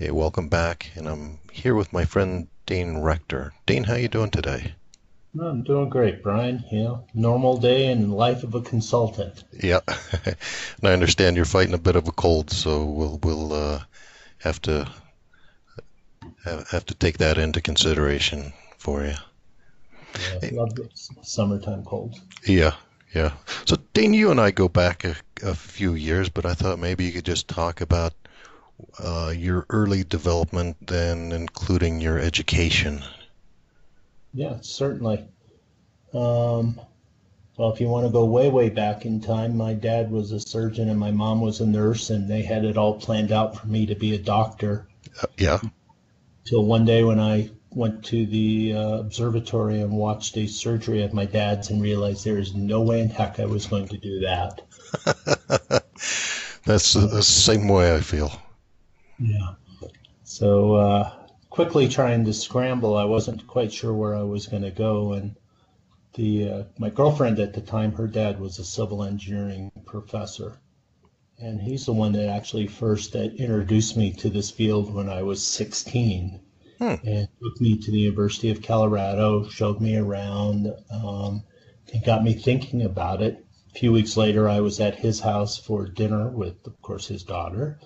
Hey, welcome back, and I'm here with my friend Dane Rector. Dane, how you doing today? I'm doing great, Brian. You know, normal day in the life of a consultant. Yeah, and I understand you're fighting a bit of a cold, so we'll we'll uh, have to have to take that into consideration for you. Yeah, love the summertime colds. Yeah, yeah. So Dane, you and I go back a, a few years, but I thought maybe you could just talk about uh, your early development, then including your education. Yeah, certainly. Um, well, if you want to go way, way back in time, my dad was a surgeon and my mom was a nurse, and they had it all planned out for me to be a doctor. Uh, yeah. Till one day when I went to the uh, observatory and watched a surgery at my dad's and realized there is no way in heck I was going to do that. That's the same way I feel. Yeah. So uh, quickly trying to scramble, I wasn't quite sure where I was going to go, and the uh, my girlfriend at the time, her dad was a civil engineering professor, and he's the one that actually first that introduced me to this field when I was 16, hmm. and took me to the University of Colorado, showed me around, um, and got me thinking about it. A few weeks later, I was at his house for dinner with, of course, his daughter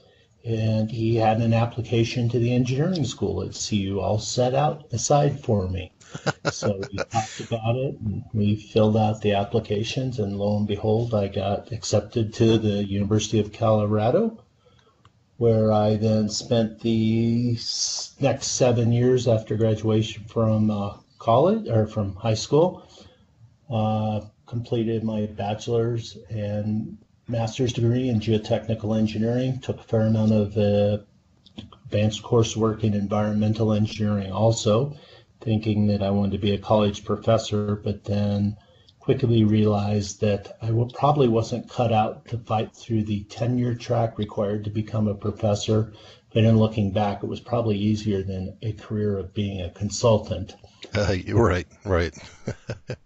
and he had an application to the engineering school at CU all set out aside for me. so we talked about it and we filled out the applications and lo and behold I got accepted to the University of Colorado where I then spent the next seven years after graduation from uh, college or from high school uh, completed my bachelor's and master's degree in geotechnical engineering, took a fair amount of uh, advanced coursework in environmental engineering also, thinking that I wanted to be a college professor, but then quickly realized that I probably wasn't cut out to fight through the tenure track required to become a professor. But in looking back, it was probably easier than a career of being a consultant. Uh, right, right.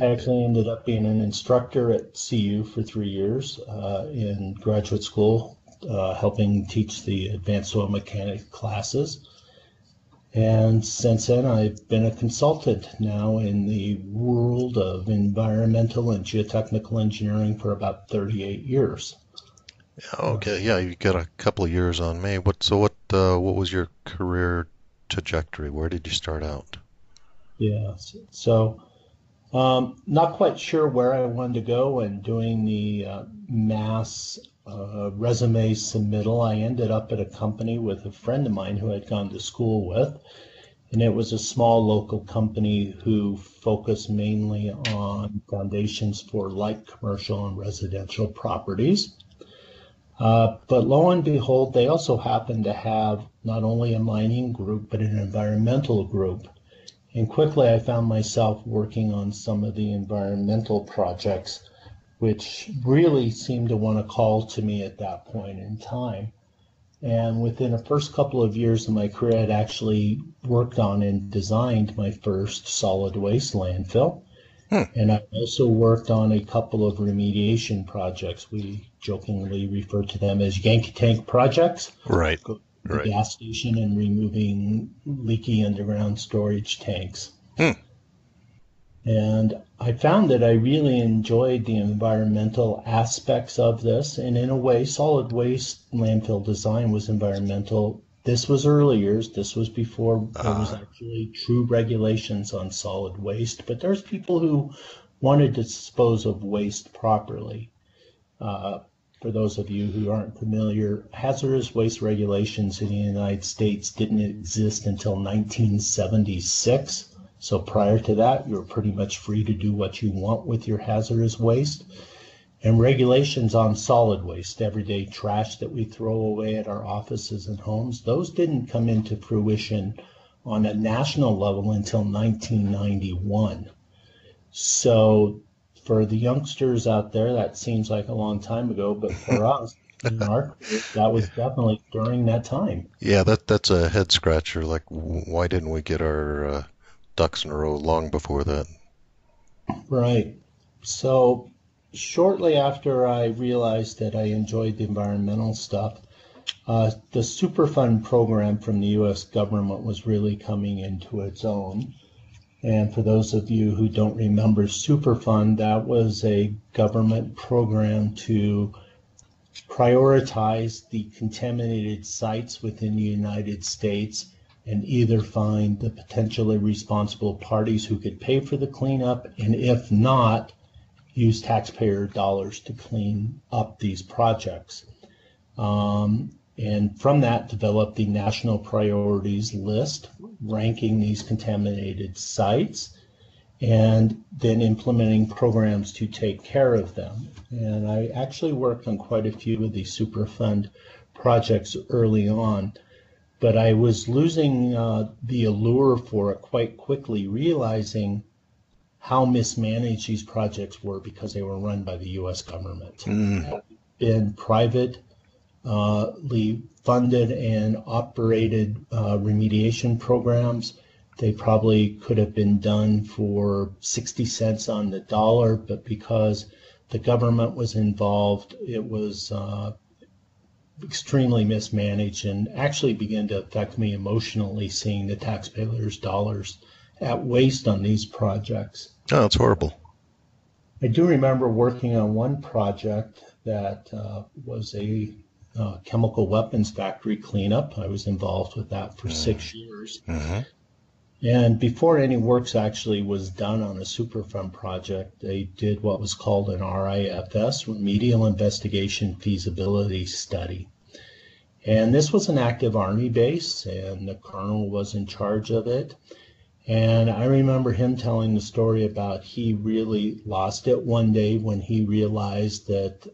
I actually ended up being an instructor at CU for three years uh, in graduate school, uh, helping teach the advanced soil mechanics classes. And since then, I've been a consultant now in the world of environmental and geotechnical engineering for about 38 years. Okay, yeah, you got a couple of years on me. What so what uh, what was your career trajectory? Where did you start out? Yeah, so um, not quite sure where I wanted to go, and doing the uh, mass uh, resume submittal, I ended up at a company with a friend of mine who I'd gone to school with. And it was a small local company who focused mainly on foundations for light commercial and residential properties. Uh, but lo and behold, they also happened to have not only a mining group, but an environmental group. And quickly I found myself working on some of the environmental projects, which really seemed to want to call to me at that point in time. And within the first couple of years of my career, I'd actually worked on and designed my first solid waste landfill. Hmm. And I also worked on a couple of remediation projects. We jokingly refer to them as Yankee Tank projects. Right the right. gas station and removing leaky underground storage tanks. Hmm. And I found that I really enjoyed the environmental aspects of this. And in a way, solid waste landfill design was environmental. This was early years. This was before there was ah. actually true regulations on solid waste. But there's people who wanted to dispose of waste properly. Uh, for those of you who aren't familiar, hazardous waste regulations in the United States didn't exist until 1976. So prior to that, you were pretty much free to do what you want with your hazardous waste. And regulations on solid waste, everyday trash that we throw away at our offices and homes, those didn't come into fruition on a national level until 1991. So for the youngsters out there, that seems like a long time ago, but for us, Mark, that was definitely during that time. Yeah, that that's a head scratcher. Like, why didn't we get our uh, ducks in a row long before that? Right. So shortly after I realized that I enjoyed the environmental stuff, uh, the Superfund program from the U.S. government was really coming into its own. And for those of you who don't remember Superfund, that was a government program to prioritize the contaminated sites within the United States and either find the potentially responsible parties who could pay for the cleanup, and if not, use taxpayer dollars to clean up these projects. Um, and from that, develop the national priorities list, ranking these contaminated sites, and then implementing programs to take care of them. And I actually worked on quite a few of these Superfund projects early on, but I was losing uh, the allure for it quite quickly, realizing how mismanaged these projects were because they were run by the U.S. government. Mm. In privately uh, funded and operated uh, remediation programs, they probably could have been done for 60 cents on the dollar, but because the government was involved, it was uh, extremely mismanaged and actually began to affect me emotionally seeing the taxpayers' dollars at waste on these projects. Oh, it's horrible. I do remember working on one project that uh, was a uh, chemical weapons factory cleanup. I was involved with that for mm. six years. Mm-hmm. And before any works actually was done on a Superfund project, they did what was called an RIFS, Remedial Investigation Feasibility Study. And this was an active Army base, and the colonel was in charge of it. And I remember him telling the story about he really lost it one day when he realized that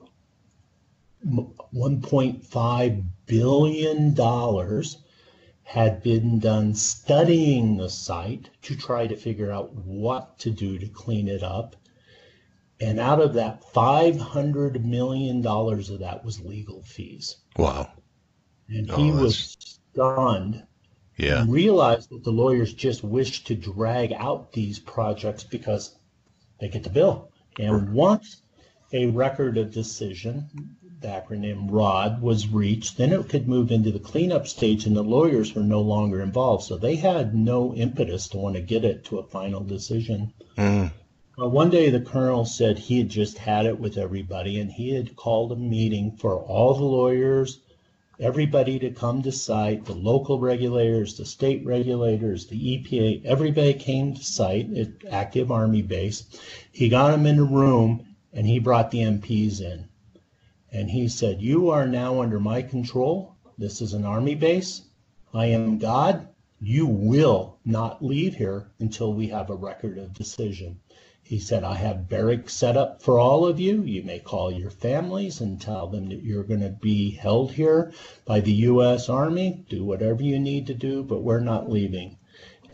$1.5 billion had been done studying the site to try to figure out what to do to clean it up. And out of that, $500 million of that was legal fees. Wow. And oh, he oh, was stunned yeah. and realized that the lawyers just wished to drag out these projects because they get the bill. And once a record of decision the acronym ROD was reached, then it could move into the cleanup stage and the lawyers were no longer involved. So they had no impetus to want to get it to a final decision. Mm. one day the colonel said he had just had it with everybody and he had called a meeting for all the lawyers, everybody to come to site, the local regulators, the state regulators, the EPA, everybody came to site at active army base. He got them in a room and he brought the MPs in. And he said, You are now under my control. This is an army base. I am God. You will not leave here until we have a record of decision. He said, I have barracks set up for all of you. You may call your families and tell them that you're going to be held here by the U.S. Army. Do whatever you need to do, but we're not leaving.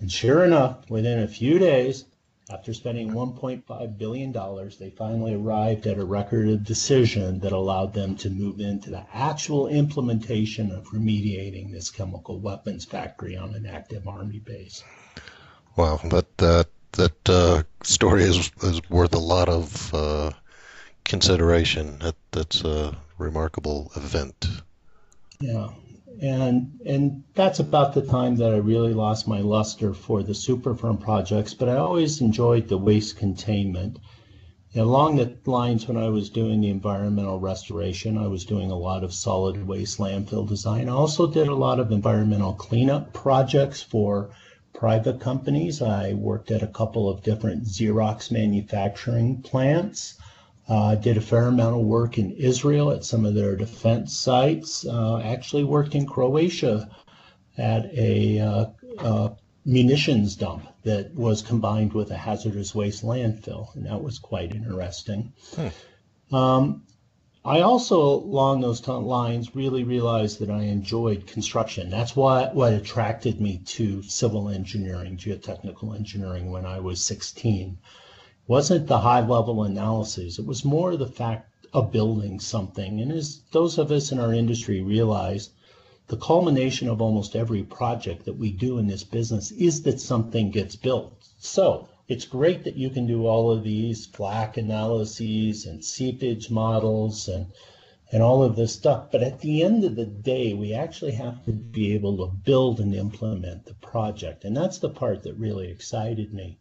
And sure enough, within a few days, after spending $1.5 billion, they finally arrived at a record of decision that allowed them to move into the actual implementation of remediating this chemical weapons factory on an active Army base. Wow, that that that uh, story is is worth a lot of uh, consideration. That that's a remarkable event. Yeah, and and that's about the time that I really lost my luster for the Superfund projects. But I always enjoyed the waste containment. And along the lines when I was doing the environmental restoration, I was doing a lot of solid waste landfill design. I also did a lot of environmental cleanup projects for private companies. I worked at a couple of different Xerox manufacturing plants. Uh, did a fair amount of work in Israel at some of their defense sites. Uh, actually worked in Croatia at a uh, uh, munitions dump that was combined with a hazardous waste landfill, and that was quite interesting. Hmm. Um, I also, along those lines, really realized that I enjoyed construction. That's what, what attracted me to civil engineering, geotechnical engineering when I was 16. Wasn't the high level analysis, it was more the fact of building something. And as those of us in our industry realize, the culmination of almost every project that we do in this business is that something gets built. So it's great that you can do all of these FLAC analyses and seepage models and and all of this stuff. But at the end of the day, we actually have to be able to build and implement the project. And that's the part that really excited me.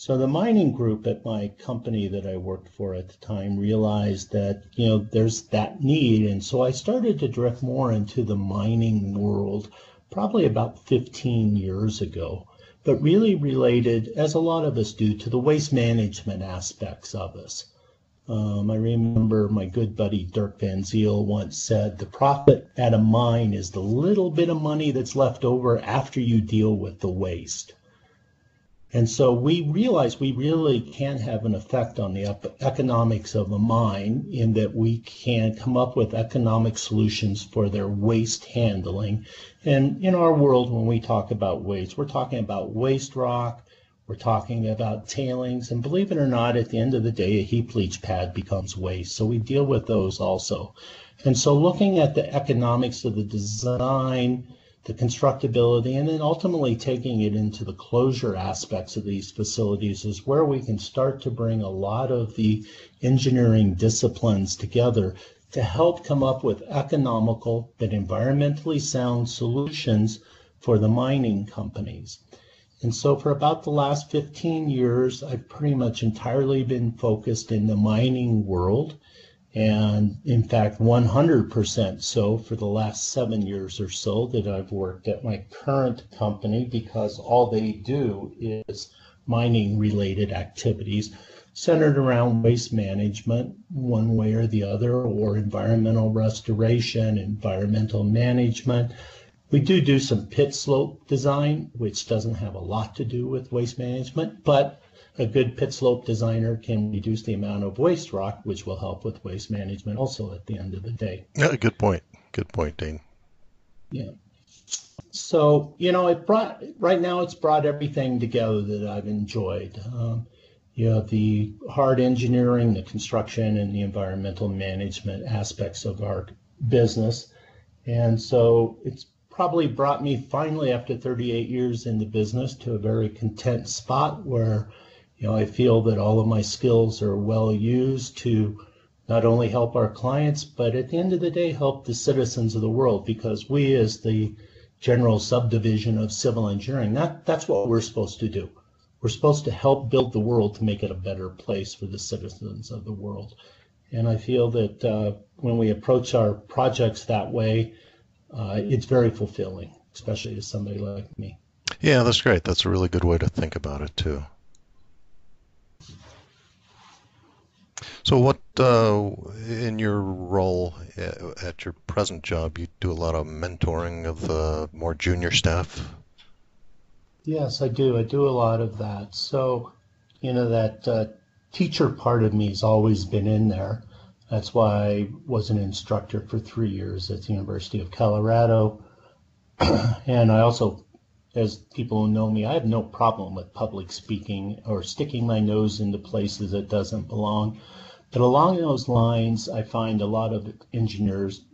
So the mining group at my company that I worked for at the time realized that, you know, there's that need. And so I started to drift more into the mining world probably about 15 years ago but really related, as a lot of us do, to the waste management aspects of us. Um, I remember my good buddy Dirk Van Zyl once said, the profit at a mine is the little bit of money that's left over after you deal with the waste. And so we realize we really can have an effect on the economics of a mine in that we can come up with economic solutions for their waste handling. And in our world, when we talk about waste, we're talking about waste rock, we're talking about tailings, and believe it or not, at the end of the day, a heap leach pad becomes waste. So we deal with those also. And so looking at the economics of the design, the constructability, and then ultimately taking it into the closure aspects of these facilities is where we can start to bring a lot of the engineering disciplines together to help come up with economical but environmentally sound solutions for the mining companies. And so for about the last 15 years, I've pretty much entirely been focused in the mining world and in fact 100% so for the last seven years or so that I've worked at my current company because all they do is mining related activities centered around waste management one way or the other or environmental restoration environmental management we do do some pit slope design which doesn't have a lot to do with waste management but a good pit slope designer can reduce the amount of waste rock, which will help with waste management also at the end of the day. Yeah, good point. Good point, Dean. Yeah. So, you know, it brought, right now it's brought everything together that I've enjoyed. Um, you know, the hard engineering, the construction, and the environmental management aspects of our business. And so it's probably brought me finally, after 38 years in the business, to a very content spot where you know, I feel that all of my skills are well used to not only help our clients, but at the end of the day, help the citizens of the world because we, as the general subdivision of civil engineering, that, that's what we're supposed to do. We're supposed to help build the world to make it a better place for the citizens of the world. And I feel that uh, when we approach our projects that way, uh, it's very fulfilling, especially to somebody like me. Yeah, that's great. That's a really good way to think about it, too. So, what uh, in your role at your present job, you do a lot of mentoring of uh, more junior staff? Yes, I do. I do a lot of that. So, you know, that uh, teacher part of me has always been in there. That's why I was an instructor for three years at the University of Colorado. and I also, as people who know me, I have no problem with public speaking or sticking my nose into places that doesn't belong. But along those lines, I find a lot of engineers,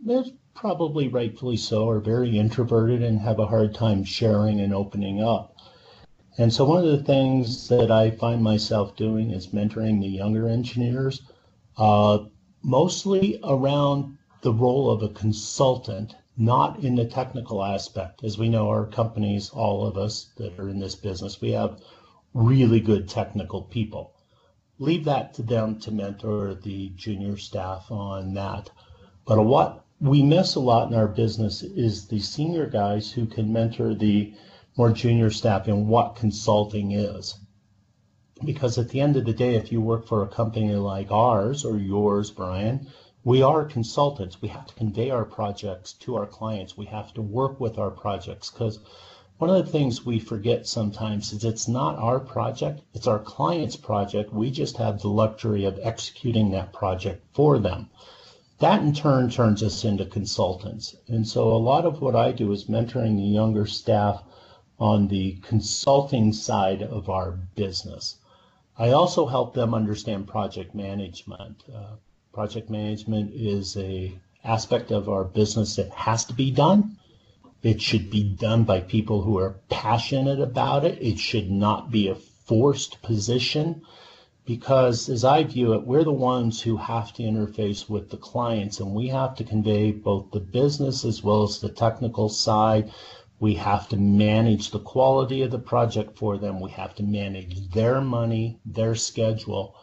probably rightfully so, are very introverted and have a hard time sharing and opening up. And so one of the things that I find myself doing is mentoring the younger engineers, uh, mostly around the role of a consultant, not in the technical aspect. As we know, our companies, all of us that are in this business, we have really good technical people leave that to them to mentor the junior staff on that. But what we miss a lot in our business is the senior guys who can mentor the more junior staff in what consulting is. Because at the end of the day, if you work for a company like ours or yours, Brian, we are consultants. We have to convey our projects to our clients. We have to work with our projects because one of the things we forget sometimes is it's not our project, it's our client's project. We just have the luxury of executing that project for them. that in turn turns us into consultants. And so a lot of what I do is mentoring the younger staff on the consulting side of our business. I also help them understand project management. Uh, project management is a aspect of our business that has to be done. It should be done by people who are passionate about it. It should not be a forced position because as I view it, we're the ones who have to interface with the clients and we have to convey both the business as well as the technical side. We have to manage the quality of the project for them. We have to manage their money, their schedule.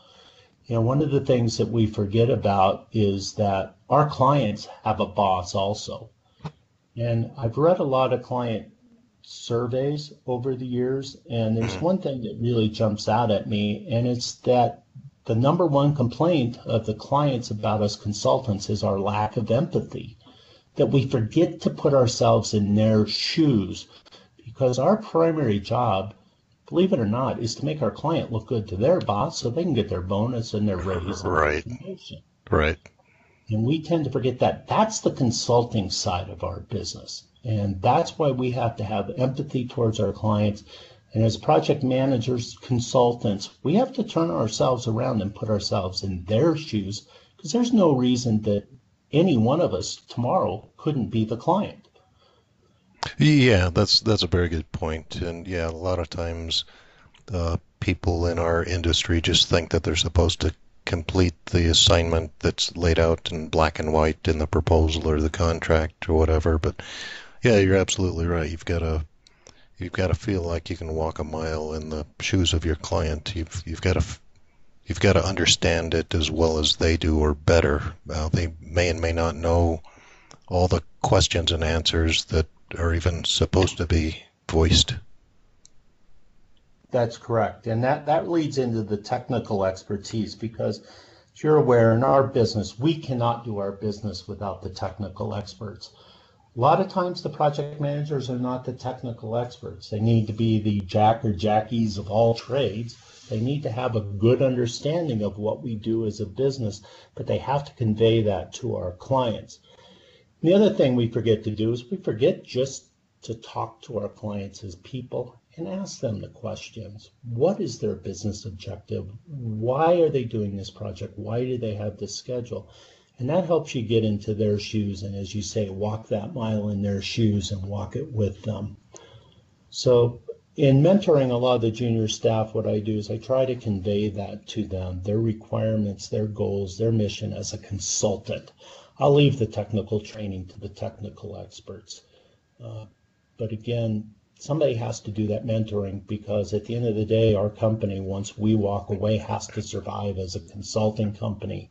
You know, one of the things that we forget about is that our clients have a boss also. And I've read a lot of client surveys over the years, and there's one thing that really jumps out at me, and it's that the number one complaint of the clients about us consultants is our lack of empathy. That we forget to put ourselves in their shoes because our primary job, believe it or not, is to make our client look good to their boss so they can get their bonus and their raise. Right. Right. And we tend to forget that that's the consulting side of our business. And that's why we have to have empathy towards our clients. And as project managers, consultants, we have to turn ourselves around and put ourselves in their shoes because there's no reason that any one of us tomorrow couldn't be the client. Yeah, that's that's a very good point. And yeah, a lot of times uh, people in our industry just think that they're supposed to complete the assignment that's laid out in black and white in the proposal or the contract or whatever. But yeah, you're absolutely right. You've got to you've got to feel like you can walk a mile in the shoes of your client. You've you've got to you've got to understand it as well as they do or better. Uh, they may and may not know all the questions and answers that are even supposed to be voiced. That's correct. And that, that leads into the technical expertise because as you're aware, in our business, we cannot do our business without the technical experts. A lot of times the project managers are not the technical experts. They need to be the jack or jackies of all trades. They need to have a good understanding of what we do as a business, but they have to convey that to our clients. The other thing we forget to do is we forget just to talk to our clients as people and ask them the questions. What is their business objective? Why are they doing this project? Why do they have this schedule? And that helps you get into their shoes and, as you say, walk that mile in their shoes and walk it with them. So, in mentoring a lot of the junior staff, what I do is I try to convey that to them their requirements, their goals, their mission as a consultant. I'll leave the technical training to the technical experts. Uh, but again, somebody has to do that mentoring because at the end of the day, our company, once we walk away, has to survive as a consulting company.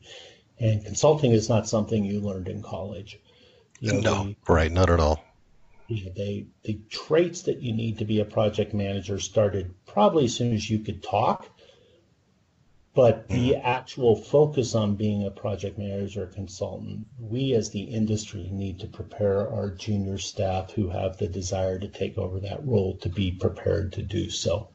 And consulting is not something you learned in college. You know, no, the, right, not at all. Yeah, they the traits that you need to be a project manager started probably as soon as you could talk but the mm-hmm. actual focus on being a project manager or consultant, we as the industry need to prepare our junior staff who have the desire to take over that role to be prepared to do so.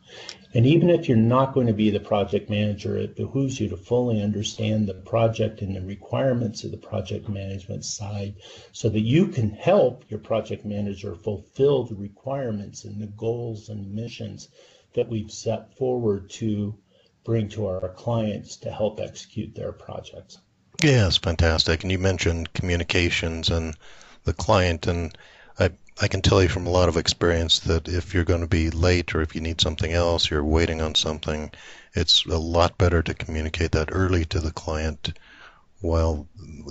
And even if you're not going to be the project manager, it behooves you to fully understand the project and the requirements of the project management side so that you can help your project manager fulfill the requirements and the goals and missions that we've set forward to bring to our clients to help execute their projects. Yeah, it's fantastic. And you mentioned communications and the client, and I I can tell you from a lot of experience that if you're going to be late or if you need something else, you're waiting on something, it's a lot better to communicate that early to the client while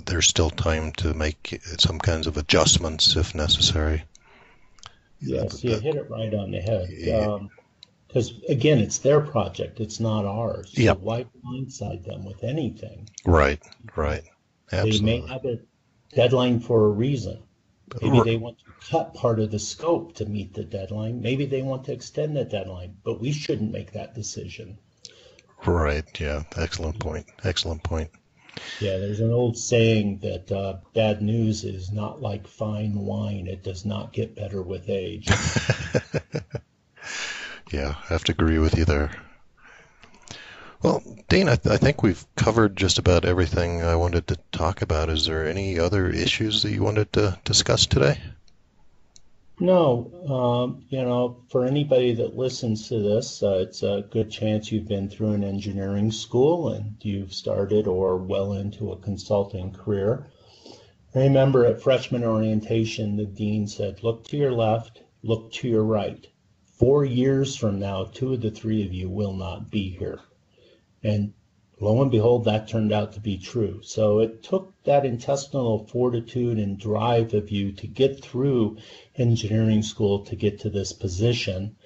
there's still time to make some kinds of adjustments if necessary. Yes, you hit it right on the head. Um, because again, it's their project, it's not ours. So yep. why blindside them with anything? Right, right. Absolutely. They may have a deadline for a reason. Maybe they want to cut part of the scope to meet the deadline. Maybe they want to extend the deadline, but we shouldn't make that decision. Right. Yeah. Excellent point. Excellent point. Yeah, there's an old saying that uh, bad news is not like fine wine; it does not get better with age. Yeah, I have to agree with you there. Well, Dean, I, th- I, think we've covered just about everything I wanted to talk about. Is there any other issues that you wanted to discuss today? No, um, you know, for anybody that listens to this, uh, it's a good chance you've been through an engineering school and you've started or well into a consulting career. I remember at freshman orientation, the dean said, look to your left, look to your right. Four years from now, two of the three of you will not be here. And lo and behold, that turned out to be true. So it took that intestinal fortitude and drive of you to get through engineering school to get to this position.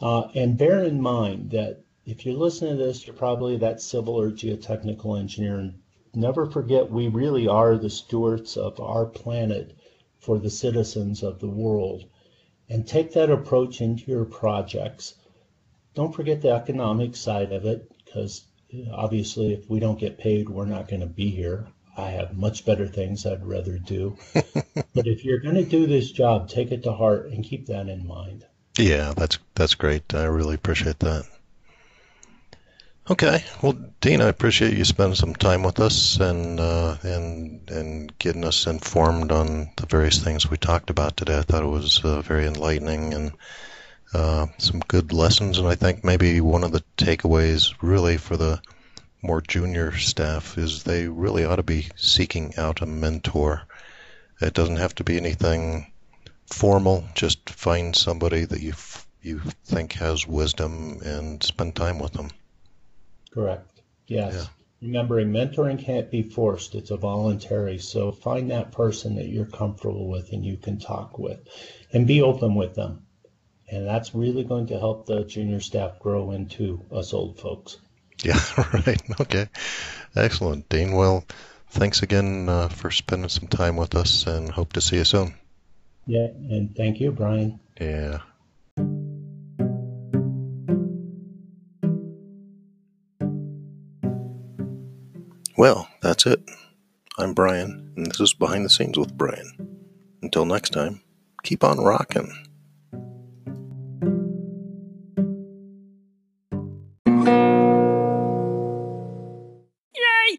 Uh, and bear in mind that if you're listening to this, you're probably that civil or geotechnical engineer. And never forget, we really are the stewards of our planet for the citizens of the world. And take that approach into your projects. Don't forget the economic side of it, because obviously, if we don't get paid, we're not going to be here. I have much better things I'd rather do. but if you're going to do this job, take it to heart and keep that in mind. Yeah, that's that's great. I really appreciate that. Okay, well, Dean, I appreciate you spending some time with us and uh, and and getting us informed on the various things we talked about today. I thought it was uh, very enlightening and uh, some good lessons, and I think maybe one of the takeaways really for the more junior staff is they really ought to be seeking out a mentor. It doesn't have to be anything formal. Just find somebody that you you think has wisdom and spend time with them. Correct. Yes. Yeah. Remembering mentoring can't be forced, it's a voluntary. So find that person that you're comfortable with and you can talk with and be open with them. And that's really going to help the junior staff grow into us old folks. Yeah, right. Okay. Excellent, Dean. Well, thanks again uh, for spending some time with us and hope to see you soon. Yeah, and thank you, Brian. Yeah. Well, that's it. I'm Brian, and this is Behind the Scenes with Brian. Until next time, keep on rocking. Yay!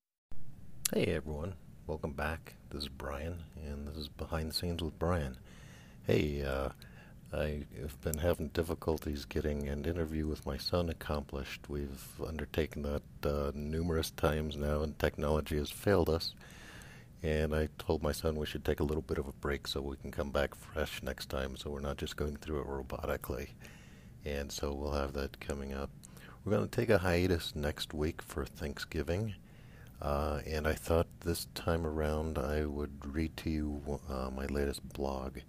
Hey everyone, welcome back. This is Brian, and this is Behind the scenes with Brian. Hey, uh, I have been having difficulties getting an interview with my son accomplished. We've undertaken that uh, numerous times now, and technology has failed us. And I told my son we should take a little bit of a break so we can come back fresh next time, so we're not just going through it robotically. And so we'll have that coming up. We're going to take a hiatus next week for Thanksgiving. Uh, and I thought this time around I would read to you uh, my latest blog.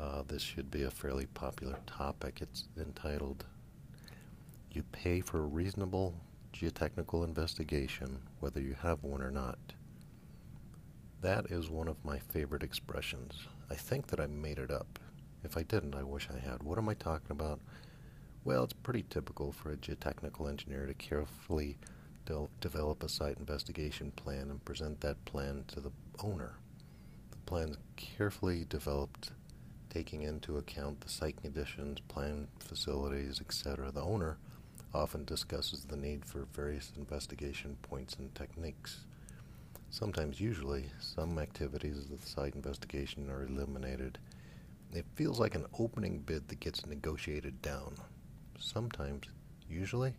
Uh, this should be a fairly popular topic. It's entitled You Pay for a Reasonable Geotechnical Investigation, Whether You Have One or Not. That is one of my favorite expressions. I think that I made it up. If I didn't, I wish I had. What am I talking about? Well, it's pretty typical for a geotechnical engineer to carefully develop a site investigation plan and present that plan to the owner. The plan's carefully developed, taking into account the site conditions, planned facilities, etc. The owner often discusses the need for various investigation points and techniques. Sometimes, usually, some activities of the site investigation are eliminated. It feels like an opening bid that gets negotiated down. Sometimes, usually,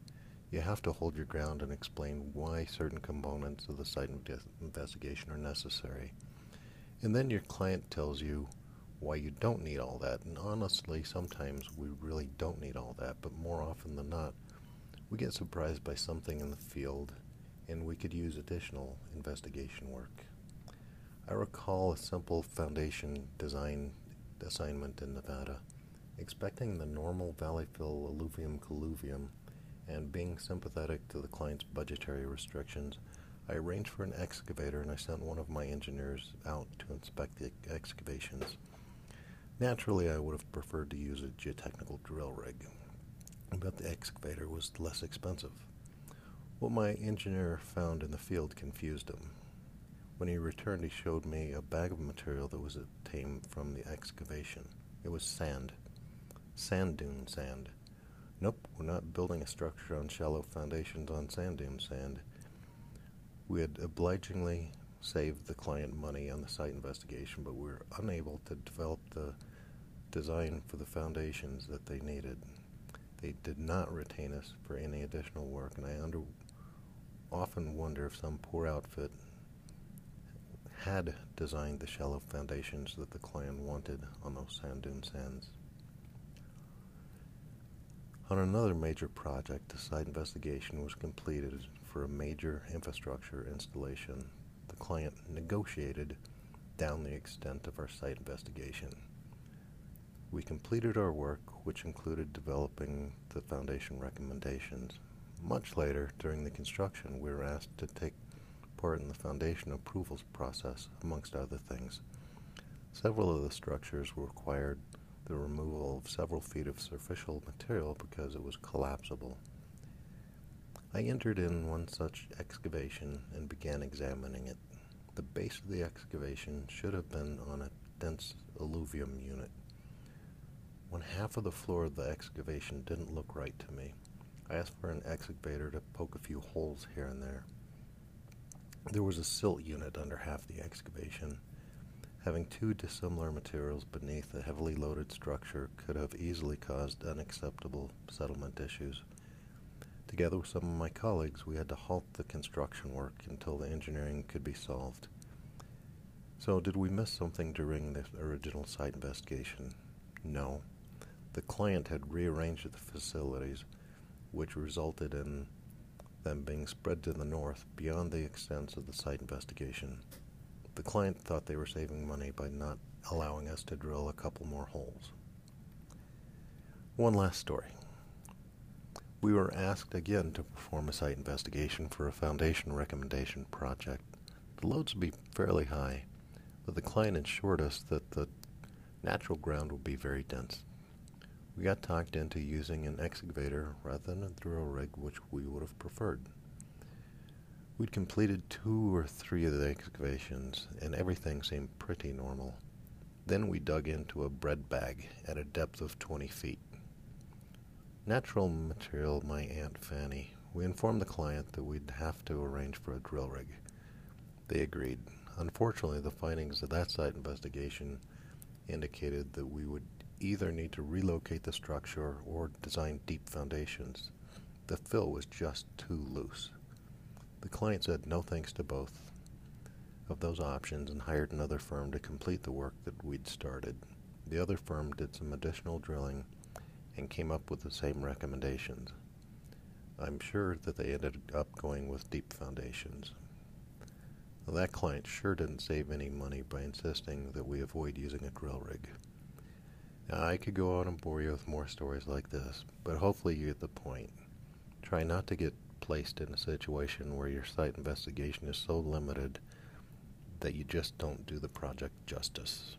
you have to hold your ground and explain why certain components of the site investigation are necessary. And then your client tells you why you don't need all that. And honestly, sometimes we really don't need all that, but more often than not, we get surprised by something in the field and we could use additional investigation work. I recall a simple foundation design assignment in Nevada, expecting the normal valley fill alluvium colluvium and being sympathetic to the client's budgetary restrictions, I arranged for an excavator and I sent one of my engineers out to inspect the excavations. Naturally, I would have preferred to use a geotechnical drill rig, but the excavator was less expensive. What my engineer found in the field confused him. When he returned, he showed me a bag of material that was obtained from the excavation. It was sand, sand dune sand Nope, we're not building a structure on shallow foundations on sand dune sand. We had obligingly saved the client money on the site investigation, but we were unable to develop the design for the foundations that they needed. They did not retain us for any additional work, and I under, often wonder if some poor outfit had designed the shallow foundations that the client wanted on those sand dune sands. On another major project, the site investigation was completed for a major infrastructure installation. The client negotiated down the extent of our site investigation. We completed our work, which included developing the foundation recommendations. Much later, during the construction, we were asked to take part in the foundation approvals process, amongst other things. Several of the structures required the removal of several feet of superficial material because it was collapsible. I entered in one such excavation and began examining it. The base of the excavation should have been on a dense alluvium unit. When half of the floor of the excavation didn't look right to me, I asked for an excavator to poke a few holes here and there. There was a silt unit under half the excavation, Having two dissimilar materials beneath a heavily loaded structure could have easily caused unacceptable settlement issues. Together with some of my colleagues, we had to halt the construction work until the engineering could be solved. So, did we miss something during the original site investigation? No. The client had rearranged the facilities, which resulted in them being spread to the north beyond the extents of the site investigation. The client thought they were saving money by not allowing us to drill a couple more holes. One last story. We were asked again to perform a site investigation for a foundation recommendation project. The loads would be fairly high, but the client assured us that the natural ground would be very dense. We got talked into using an excavator rather than a drill rig, which we would have preferred. We'd completed two or three of the excavations, and everything seemed pretty normal. Then we dug into a bread bag at a depth of 20 feet. Natural material, my Aunt Fanny. We informed the client that we'd have to arrange for a drill rig. They agreed. Unfortunately, the findings of that site investigation indicated that we would either need to relocate the structure or design deep foundations. The fill was just too loose. The client said no thanks to both of those options and hired another firm to complete the work that we'd started. The other firm did some additional drilling and came up with the same recommendations. I'm sure that they ended up going with deep foundations. Well, that client sure didn't save any money by insisting that we avoid using a drill rig. Now, I could go on and bore you with more stories like this, but hopefully you get the point. Try not to get placed in a situation where your site investigation is so limited that you just don't do the project justice.